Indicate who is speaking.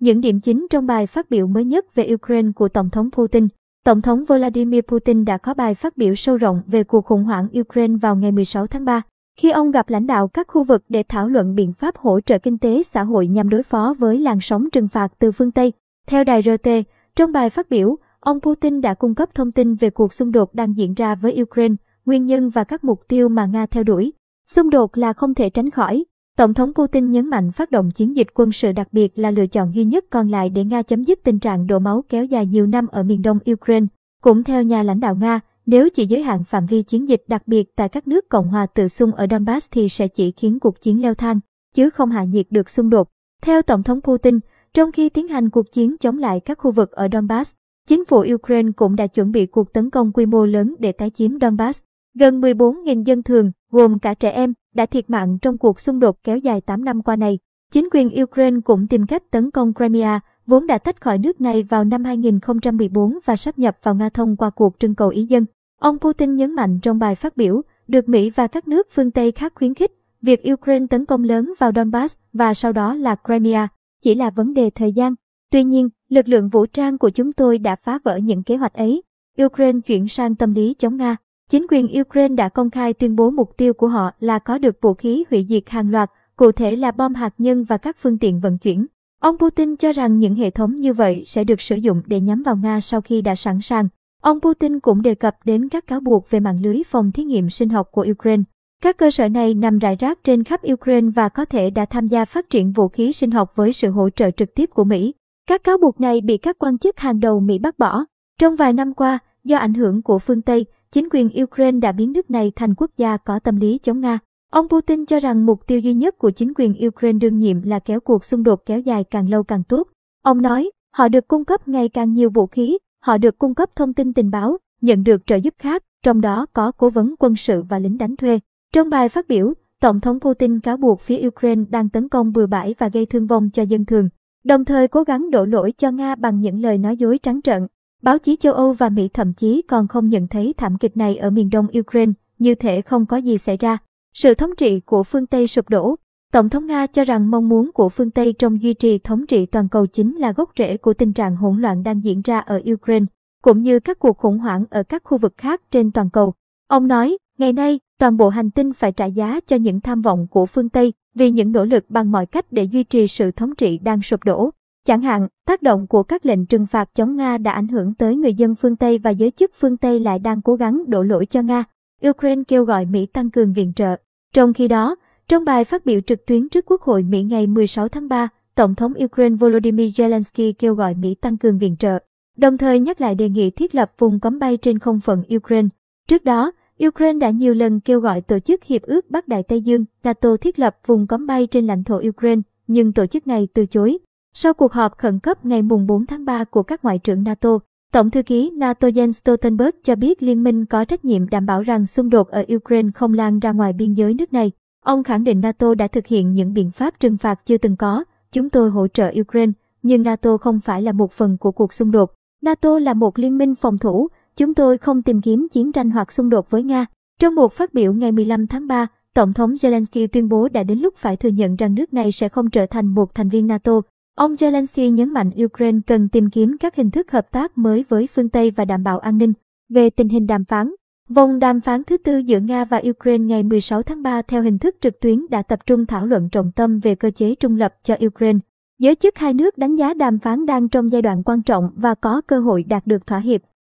Speaker 1: Những điểm chính trong bài phát biểu mới nhất về Ukraine của Tổng thống Putin. Tổng thống Vladimir Putin đã có bài phát biểu sâu rộng về cuộc khủng hoảng Ukraine vào ngày 16 tháng 3, khi ông gặp lãnh đạo các khu vực để thảo luận biện pháp hỗ trợ kinh tế xã hội nhằm đối phó với làn sóng trừng phạt từ phương Tây. Theo đài RT, trong bài phát biểu, ông Putin đã cung cấp thông tin về cuộc xung đột đang diễn ra với Ukraine, nguyên nhân và các mục tiêu mà Nga theo đuổi. Xung đột là không thể tránh khỏi. Tổng thống Putin nhấn mạnh phát động chiến dịch quân sự đặc biệt là lựa chọn duy nhất còn lại để Nga chấm dứt tình trạng đổ máu kéo dài nhiều năm ở miền đông Ukraine. Cũng theo nhà lãnh đạo Nga, nếu chỉ giới hạn phạm vi chiến dịch đặc biệt tại các nước Cộng hòa tự xung ở Donbass thì sẽ chỉ khiến cuộc chiến leo thang, chứ không hạ nhiệt được xung đột. Theo Tổng thống Putin, trong khi tiến hành cuộc chiến chống lại các khu vực ở Donbass, chính phủ Ukraine cũng đã chuẩn bị cuộc tấn công quy mô lớn để tái chiếm Donbass. Gần 14.000 dân thường, gồm cả trẻ em, đã thiệt mạng trong cuộc xung đột kéo dài 8 năm qua này. Chính quyền Ukraine cũng tìm cách tấn công Crimea, vốn đã tách khỏi nước này vào năm 2014 và sắp nhập vào Nga thông qua cuộc trưng cầu ý dân. Ông Putin nhấn mạnh trong bài phát biểu, được Mỹ và các nước phương Tây khác khuyến khích, việc Ukraine tấn công lớn vào Donbass và sau đó là Crimea chỉ là vấn đề thời gian. Tuy nhiên, lực lượng vũ trang của chúng tôi đã phá vỡ những kế hoạch ấy. Ukraine chuyển sang tâm lý chống Nga. Chính quyền Ukraine đã công khai tuyên bố mục tiêu của họ là có được vũ khí hủy diệt hàng loạt, cụ thể là bom hạt nhân và các phương tiện vận chuyển. Ông Putin cho rằng những hệ thống như vậy sẽ được sử dụng để nhắm vào Nga sau khi đã sẵn sàng. Ông Putin cũng đề cập đến các cáo buộc về mạng lưới phòng thí nghiệm sinh học của Ukraine. Các cơ sở này nằm rải rác trên khắp Ukraine và có thể đã tham gia phát triển vũ khí sinh học với sự hỗ trợ trực tiếp của Mỹ. Các cáo buộc này bị các quan chức hàng đầu Mỹ bác bỏ. Trong vài năm qua, do ảnh hưởng của phương Tây, chính quyền Ukraine đã biến nước này thành quốc gia có tâm lý chống Nga. Ông Putin cho rằng mục tiêu duy nhất của chính quyền Ukraine đương nhiệm là kéo cuộc xung đột kéo dài càng lâu càng tốt. Ông nói, họ được cung cấp ngày càng nhiều vũ khí, họ được cung cấp thông tin tình báo, nhận được trợ giúp khác, trong đó có cố vấn quân sự và lính đánh thuê. Trong bài phát biểu, Tổng thống Putin cáo buộc phía Ukraine đang tấn công bừa bãi và gây thương vong cho dân thường, đồng thời cố gắng đổ lỗi cho Nga bằng những lời nói dối trắng trợn. Báo chí châu Âu và Mỹ thậm chí còn không nhận thấy thảm kịch này ở miền đông Ukraine, như thể không có gì xảy ra. Sự thống trị của phương Tây sụp đổ. Tổng thống Nga cho rằng mong muốn của phương Tây trong duy trì thống trị toàn cầu chính là gốc rễ của tình trạng hỗn loạn đang diễn ra ở Ukraine, cũng như các cuộc khủng hoảng ở các khu vực khác trên toàn cầu. Ông nói, ngày nay, toàn bộ hành tinh phải trả giá cho những tham vọng của phương Tây vì những nỗ lực bằng mọi cách để duy trì sự thống trị đang sụp đổ. Chẳng hạn, tác động của các lệnh trừng phạt chống Nga đã ảnh hưởng tới người dân phương Tây và giới chức phương Tây lại đang cố gắng đổ lỗi cho Nga. Ukraine kêu gọi Mỹ tăng cường viện trợ. Trong khi đó, trong bài phát biểu trực tuyến trước Quốc hội Mỹ ngày 16 tháng 3, Tổng thống Ukraine Volodymyr Zelensky kêu gọi Mỹ tăng cường viện trợ, đồng thời nhắc lại đề nghị thiết lập vùng cấm bay trên không phận Ukraine. Trước đó, Ukraine đã nhiều lần kêu gọi tổ chức Hiệp ước Bắc Đại Tây Dương NATO thiết lập vùng cấm bay trên lãnh thổ Ukraine, nhưng tổ chức này từ chối. Sau cuộc họp khẩn cấp ngày 4 tháng 3 của các ngoại trưởng NATO, Tổng thư ký NATO Jens Stoltenberg cho biết liên minh có trách nhiệm đảm bảo rằng xung đột ở Ukraine không lan ra ngoài biên giới nước này. Ông khẳng định NATO đã thực hiện những biện pháp trừng phạt chưa từng có. Chúng tôi hỗ trợ Ukraine, nhưng NATO không phải là một phần của cuộc xung đột. NATO là một liên minh phòng thủ, chúng tôi không tìm kiếm chiến tranh hoặc xung đột với Nga. Trong một phát biểu ngày 15 tháng 3, Tổng thống Zelensky tuyên bố đã đến lúc phải thừa nhận rằng nước này sẽ không trở thành một thành viên NATO. Ông Zelensky nhấn mạnh Ukraine cần tìm kiếm các hình thức hợp tác mới với phương Tây và đảm bảo an ninh. Về tình hình đàm phán, vòng đàm phán thứ tư giữa Nga và Ukraine ngày 16 tháng 3 theo hình thức trực tuyến đã tập trung thảo luận trọng tâm về cơ chế trung lập cho Ukraine. Giới chức hai nước đánh giá đàm phán đang trong giai đoạn quan trọng và có cơ hội đạt được thỏa hiệp.